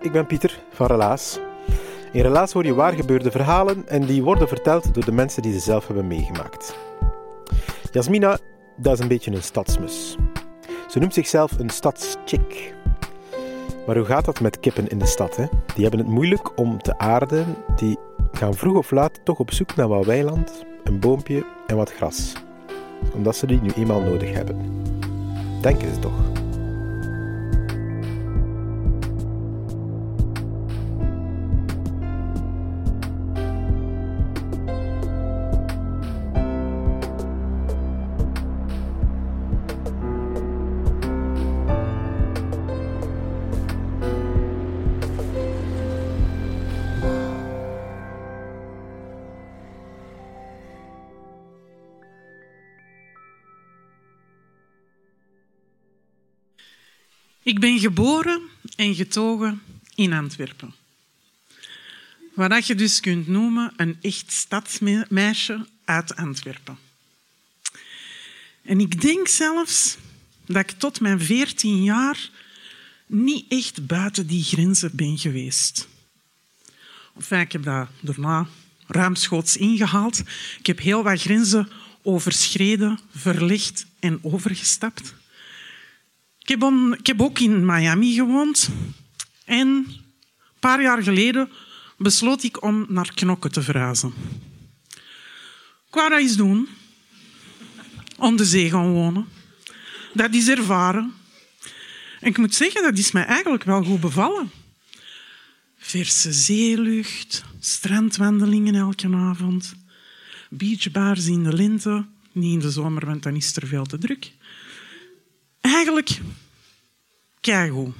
Ik ben Pieter van Relaas. In Relaas hoor je waar gebeurde verhalen en die worden verteld door de mensen die ze zelf hebben meegemaakt. Jasmina, dat is een beetje een stadsmus. Ze noemt zichzelf een stadschick. Maar hoe gaat dat met kippen in de stad? Hè? Die hebben het moeilijk om te aarden. Die gaan vroeg of laat toch op zoek naar wat weiland, een boompje en wat gras. Omdat ze die nu eenmaal nodig hebben. Denken ze toch? Ik ben geboren en getogen in Antwerpen. Wat je dus kunt noemen een echt stadsmeisje uit Antwerpen. En ik denk zelfs dat ik tot mijn veertien jaar niet echt buiten die grenzen ben geweest. Enfin, ik heb dat daarna ruimschoots ingehaald. Ik heb heel wat grenzen overschreden, verlegd en overgestapt. Ik heb, ook in Miami gewoond. En een paar jaar geleden besloot ik om naar Knokke te verhuizen. Ik wou dat eens doen. Om de zee gaan wonen. Dat is ervaren. En ik moet zeggen, dat is mij eigenlijk wel goed bevallen. Verse zeelucht, strandwandelingen elke avond, beachbars in de lente, niet in de zomer, want dan is er veel te druk. Eigenlijk, keigoed.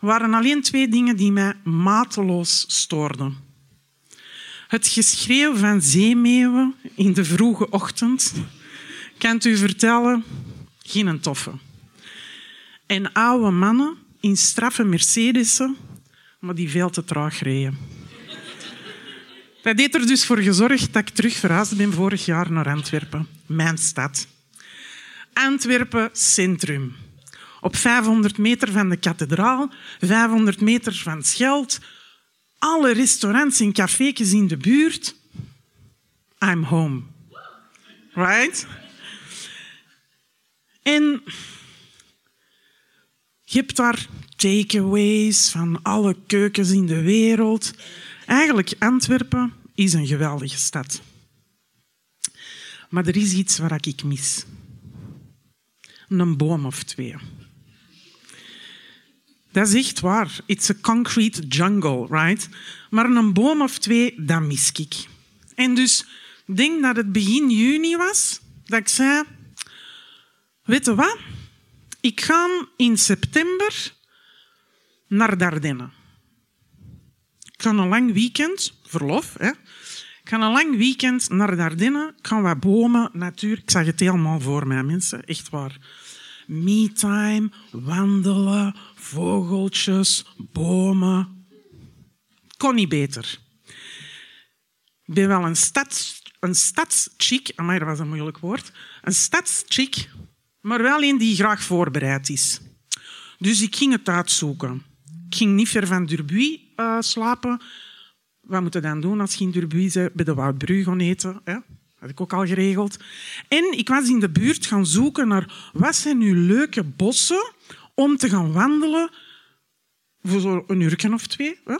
Er waren alleen twee dingen die mij mateloos stoorden. Het geschreeuw van zeemeeuwen in de vroege ochtend kan u vertellen, geen toffe. En oude mannen in straffe Mercedes'en, maar die veel te traag reden. Dat heeft er dus voor gezorgd dat ik terug verhuisd ben vorig jaar naar Antwerpen, mijn stad. Antwerpen Centrum. Op 500 meter van de kathedraal, 500 meter van Scheld, alle restaurants en cafés in de buurt. I'm home. Right? En je hebt daar takeaways van alle keukens in de wereld. Eigenlijk, Antwerpen is een geweldige stad. Maar er is iets waar ik mis een boom of twee. Dat is echt waar. It's a concrete jungle, right? Maar een boom of twee, dat mis ik. En dus, ik denk dat het begin juni was, dat ik zei... Weet je wat? Ik ga in september naar Dardenne. Ik ga een lang weekend, verlof, hè. Ik ga een lang weekend naar Dardenne. Ik ga wat bomen, natuur. Ik zag het helemaal voor mij, mensen. Echt waar me-time, wandelen, vogeltjes, bomen. Kon niet beter. Ik ben wel een, stads, een amai, dat was een moeilijk woord, een stadschick, maar wel een die graag voorbereid is. Dus ik ging het uitzoeken. Ik ging niet ver van Durbuy uh, slapen. Wat moet je dan doen als je in Durbuy bent? Bij de Woudbrug gaan eten. Hè? had ik ook al geregeld. En ik was in de buurt gaan zoeken naar wat zijn nu leuke bossen om te gaan wandelen voor zo'n een uur of twee. Hè?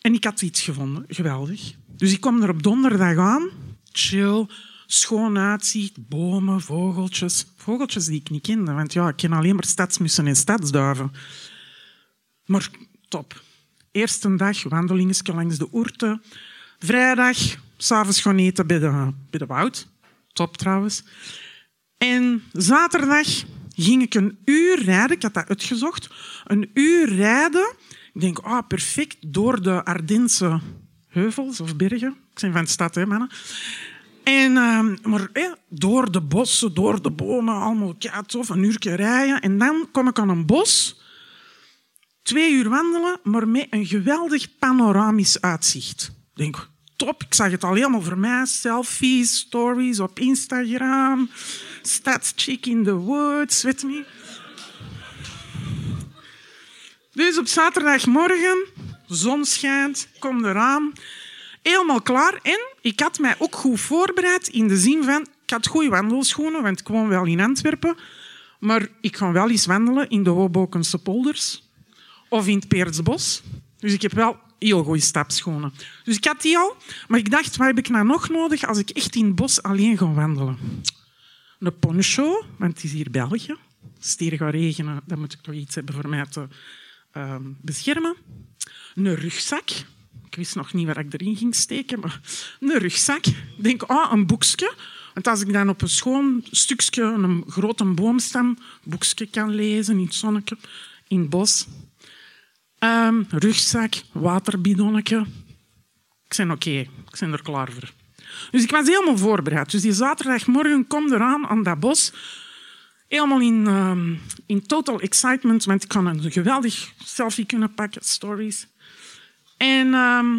En ik had iets gevonden, geweldig. Dus ik kwam er op donderdag aan, chill, schoon uitziet. Bomen, vogeltjes. Vogeltjes die ik niet kende, want ja, ik ken alleen maar stadsmussen en stadsduiven. Maar top. Eerste dag wandelingetje langs de oerten. Vrijdag, s'avonds gaan eten bij de, bij de woud. Top trouwens. En zaterdag ging ik een uur rijden. Ik had dat uitgezocht. Een uur rijden. Ik denk, ah, perfect, door de Ardense heuvels of bergen. Ik ben van de stad, hè, mannen. En, uh, maar door de bossen, door de bomen, allemaal ja, tof, een uurtje rijden. En dan kom ik aan een bos, twee uur wandelen, maar met een geweldig panoramisch uitzicht. Ik denk, top, ik zag het al helemaal voor mij. Selfies, stories op Instagram, stadschick in the woods, weet niet. Dus op zaterdagmorgen, zon schijnt, kom eraan helemaal klaar. En ik had mij ook goed voorbereid in de zin van... Ik had goede wandelschoenen, want ik woon wel in Antwerpen. Maar ik ga wel eens wandelen in de Hobokense polders. Of in het Peertsbos. Dus ik heb wel heel goede stapschoenen. Dus ik had die al. Maar ik dacht, wat heb ik nou nog nodig als ik echt in het bos alleen ga wandelen? Een poncho, want het is hier België. Hier gaat regenen, dan moet ik toch iets hebben voor mij te uh, beschermen. Een rugzak, ik wist nog niet waar ik erin ging steken, maar een rugzak. Ik denk, ah, een boekje. Want als ik dan op een schoon stukje, een grote boomstam, een boekje kan lezen in het zonnetje, in het bos. Um, rugzak, waterbidonnetje. Ik zei oké, ik ben er klaar voor. Dus ik was helemaal voorbereid. Dus die zaterdagmorgen kom eraan aan dat bos. Helemaal in, um, in total excitement, want ik kan een geweldig selfie kunnen pakken, stories. En ehm,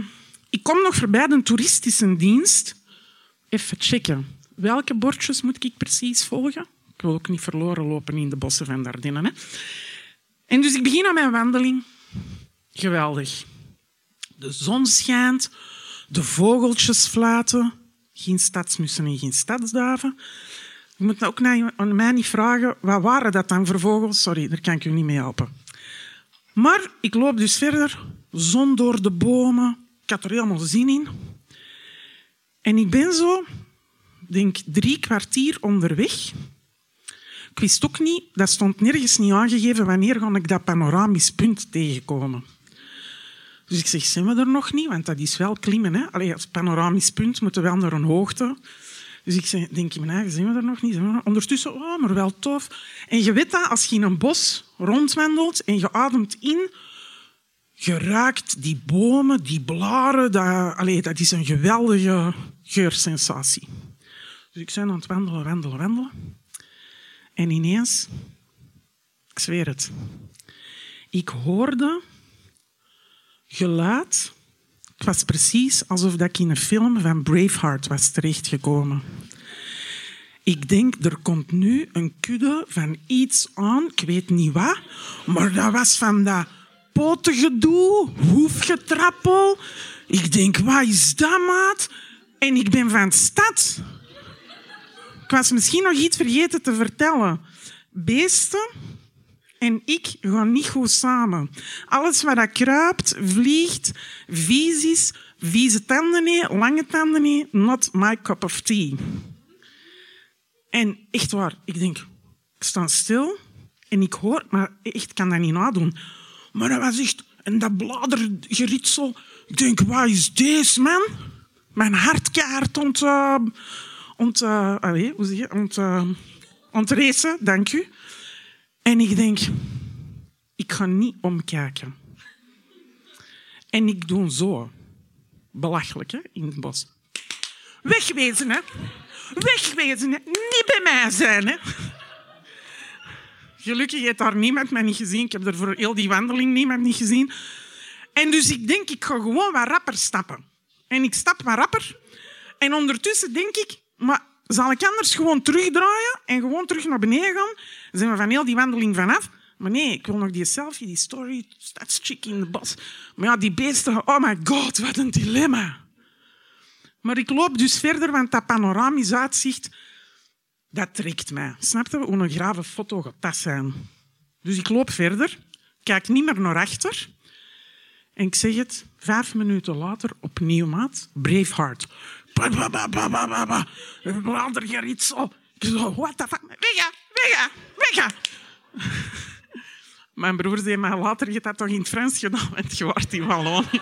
ik kom nog voorbij de toeristische dienst. Even checken. Welke bordjes moet ik precies volgen? Ik wil ook niet verloren lopen in de bossen van Dardenne. Hè? En dus ik begin aan mijn wandeling. Geweldig. De zon schijnt, de vogeltjes fluiten. Geen stadsmussen en geen stadsduiven. Je moet ook naar mij niet vragen, wat waren dat dan voor vogels? Sorry, daar kan ik u niet mee helpen. Maar ik loop dus verder zon door de bomen. Ik had er helemaal zin in. En ik ben zo, denk drie kwartier onderweg. Ik wist ook niet, dat stond nergens niet aangegeven, wanneer ga ik dat panoramisch punt tegenkomen. Dus ik zeg, zijn we er nog niet? Want dat is wel klimmen. Hè? Allee, als panoramisch punt moeten we wel naar een hoogte. Dus ik zeg, denk in mijn eigen, zijn we er nog niet? Ondertussen, oh, maar wel tof. En je weet dat, als je in een bos rondwandelt en je ademt in, je ruikt die bomen, die blaren. Dat, dat is een geweldige geursensatie. Dus ik ben aan het wandelen, wandelen, wandelen. En ineens, ik zweer het, ik hoorde geluid. Het was precies alsof ik in een film van Braveheart was terechtgekomen. Ik denk, er komt nu een kudde van iets aan, ik weet niet wat, maar dat was van dat potengedoe, hoefgetrappel. Ik denk, wat is dat, maat? En ik ben van stad. Ik was misschien nog iets vergeten te vertellen. Beesten en ik gaan niet goed samen. Alles wat dat kruipt, vliegt, vies is, vieze tanden nee, lange tanden nee, not my cup of tea. En echt waar, ik denk, ik sta stil en ik hoor, maar echt kan dat niet nadoen. Maar dat was echt... En dat bladergeritsel. Ik denk, wat is deze, man? Mijn hartkaart ont... ont uh, allez, hoe zeg je? Ont, uh, ontracen, dank u. En ik denk, ik ga niet omkijken. En ik doe zo. Belachelijk, hè, in het bos. Wegwezen, hè. Wegwezen, hè. Niet bij mij zijn, hè. Gelukkig heeft daar niemand mij niet gezien. Ik heb er voor heel die wandeling niemand niet gezien. En dus ik denk, ik ga gewoon wat rapper stappen. En ik stap wat rapper. En ondertussen denk ik, maar zal ik anders gewoon terugdraaien en gewoon terug naar beneden gaan? Dan zijn we van heel die wandeling vanaf. Maar nee, ik wil nog die selfie, die story, that's chick in de bos. Maar ja, die beesten, oh my god, wat een dilemma. Maar ik loop dus verder, want dat panoramisch uitzicht dat trekt mij. Snap je? Hoe een grave foto gaat dat zijn. Dus ik loop verder, kijk niet meer naar achter. En ik zeg het, vijf minuten later, opnieuw maat, Braveheart. Bladergeritsel. Ik zo, what the fuck? Wega, wega, wega. Mijn broer zei mij later, je hebt dat toch in het Frans gedaan, want je wordt in Wallonië.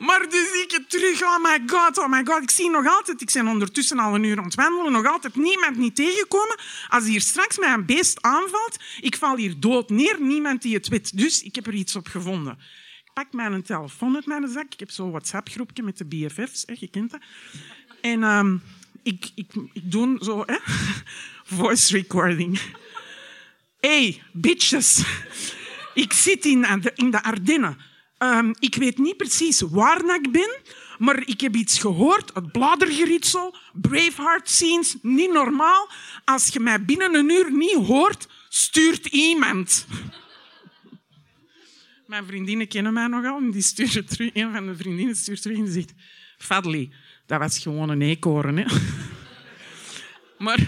Maar dus ik terug, oh my god, oh my god. Ik zie nog altijd, ik ben ondertussen al een uur aan het wandelen, nog altijd niemand niet tegenkomen. Als hier straks mij een beest aanvalt, ik val hier dood neer, niemand die het weet. Dus ik heb er iets op gevonden. Pak mijn telefoon uit mijn zak. Ik heb zo'n WhatsApp-groepje met de BFF's, hè, je kent dat. En ehm, ik, ik, ik doe zo, hè, voice recording. Hey, bitches. Ik zit in de, in de Ardennen. Ehm, ik weet niet precies waar ik ben, maar ik heb iets gehoord. Het bladergeritsel, Braveheart scenes, niet normaal. Als je mij binnen een uur niet hoort, stuurt iemand. Mijn vriendinnen kennen mij nogal en die sturen terug. Een van de vriendinnen stuurt terug en zegt... Fadli, dat was gewoon een eekhoorn. Hè? Maar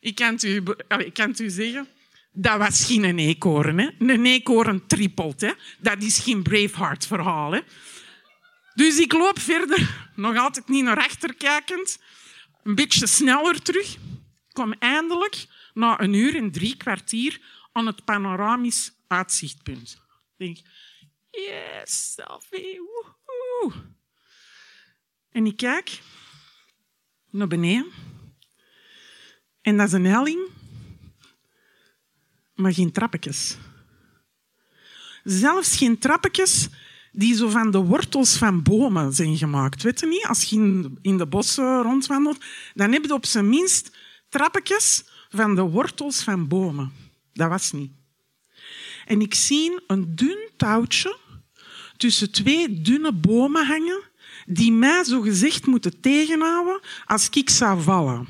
ik kan, u, ik kan u zeggen dat was geen eekhoorn. Hè? Een eekhoorn trippelt. Hè? Dat is geen Braveheart-verhaal. Hè? Dus ik loop verder, nog altijd niet naar achter kijkend. Een beetje sneller terug. Kom eindelijk, na een uur en drie kwartier, aan het panoramisch uitzichtpunt. Ik denk, yes, selfie, woehoe. En ik kijk naar beneden. En dat is een helling maar geen trappetjes. Zelfs geen trappetjes die zo van de wortels van bomen zijn gemaakt. Weet je niet? Als je in de bossen rondwandelt, dan heb je op zijn minst trappetjes van de wortels van bomen. Dat was niet. En ik zie een dun touwtje tussen twee dunne bomen hangen die mij zo gezegd moeten tegenhouden als ik zou vallen.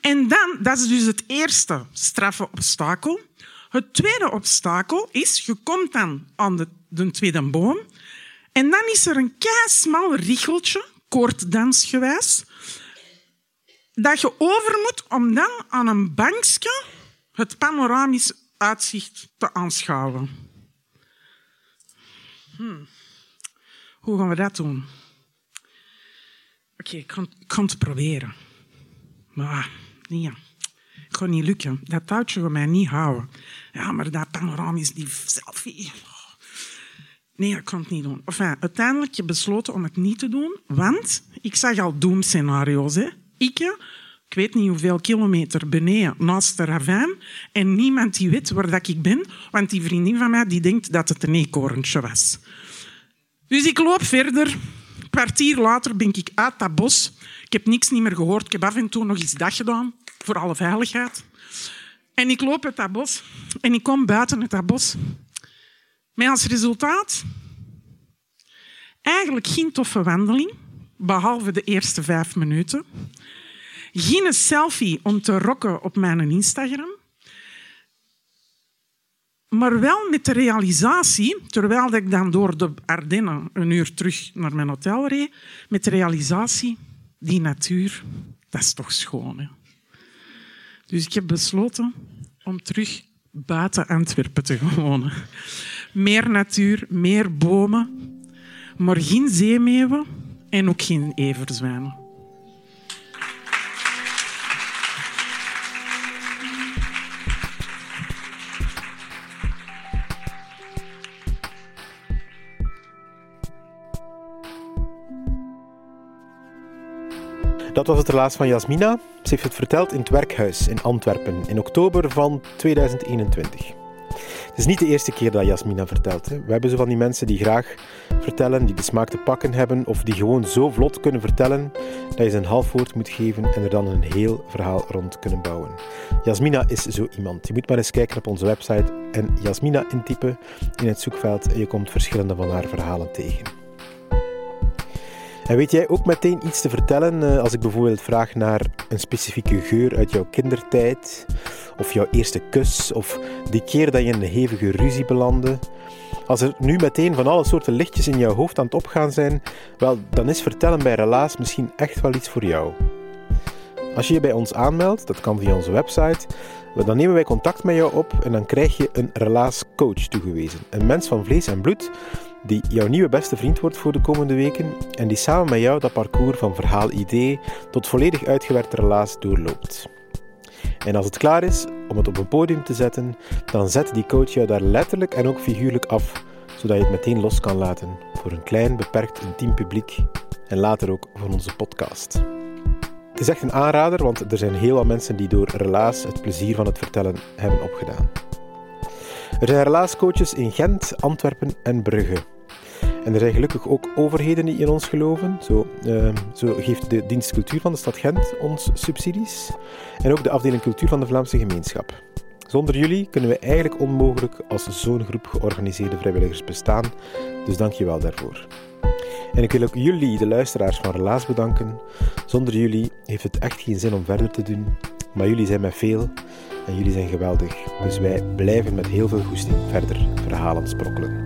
En dan, dat is dus het eerste straffe obstakel. Het tweede obstakel is, je komt dan aan de, de tweede boom en dan is er een smal richeltje, koorddansgewijs, dat je over moet om dan aan een bankje het panoramisch uitzicht te aanschouwen. Hmm. Hoe gaan we dat doen? Oké, ik, kan, het proberen. Maar nee, het gaat niet lukken. Dat touwtje gaat mij niet houden. Ja, maar dat panoramisch, die selfie... Nee, ik kan het niet doen. Uiteindelijk heb ik besloten om het niet te doen, want ik zag al doemscenario's. Hè. Ik, ik weet niet hoeveel kilometer beneden naast de ravijn en niemand die weet waar dat ik ben, want die vriendin van mij die denkt dat het een eekhoorntje was. Dus ik loop verder. Een kwartier later ben ik uit dat bos ik heb niks niet meer gehoord. Ik heb af en toe nog iets dag gedaan, voor alle veiligheid. En ik loop uit dat bos en ik kom buiten uit dat bos. Met als resultaat eigenlijk geen toffe wandeling, behalve de eerste vijf minuten. Geen selfie om te rocken op mijn Instagram. Maar wel met de realisatie, terwijl ik dan door de Ardennen een uur terug naar mijn hotel reed, met de realisatie, die natuur, dat is toch schoon. Hè? Dus ik heb besloten om terug buiten Antwerpen te wonen. Meer natuur, meer bomen, maar geen zeemeeuwen en ook geen everzwijnen. Dat was het relaas van Jasmina. Ze heeft het verteld in het werkhuis in Antwerpen in oktober van 2021. Het is niet de eerste keer dat Jasmina vertelt. We hebben zo van die mensen die graag vertellen, die de smaak te pakken hebben of die gewoon zo vlot kunnen vertellen dat je ze een half woord moet geven en er dan een heel verhaal rond kunnen bouwen. Jasmina is zo iemand. Je moet maar eens kijken op onze website en Jasmina intypen in het zoekveld en je komt verschillende van haar verhalen tegen. En weet jij ook meteen iets te vertellen eh, als ik bijvoorbeeld vraag naar een specifieke geur uit jouw kindertijd? Of jouw eerste kus? Of die keer dat je in een hevige ruzie belandde? Als er nu meteen van alle soorten lichtjes in jouw hoofd aan het opgaan zijn, wel, dan is vertellen bij Relaas misschien echt wel iets voor jou. Als je je bij ons aanmeldt, dat kan via onze website, dan nemen wij contact met jou op en dan krijg je een relaascoach toegewezen. Een mens van vlees en bloed die jouw nieuwe beste vriend wordt voor de komende weken en die samen met jou dat parcours van verhaal-idee tot volledig uitgewerkte relaas doorloopt. En als het klaar is om het op een podium te zetten, dan zet die coach jou daar letterlijk en ook figuurlijk af, zodat je het meteen los kan laten voor een klein, beperkt, intiem publiek en later ook voor onze podcast. Het is echt een aanrader, want er zijn heel wat mensen die door relaas het plezier van het vertellen hebben opgedaan. Er zijn relaascoaches in Gent, Antwerpen en Brugge. En er zijn gelukkig ook overheden die in ons geloven. Zo, uh, zo, geeft de dienst cultuur van de stad Gent ons subsidies. En ook de afdeling cultuur van de Vlaamse gemeenschap. Zonder jullie kunnen we eigenlijk onmogelijk als zo'n groep georganiseerde vrijwilligers bestaan. Dus dank je wel daarvoor. En ik wil ook jullie, de luisteraars van Relaas, bedanken. Zonder jullie heeft het echt geen zin om verder te doen. Maar jullie zijn met veel en jullie zijn geweldig. Dus wij blijven met heel veel goesting verder verhalen sprokkelen.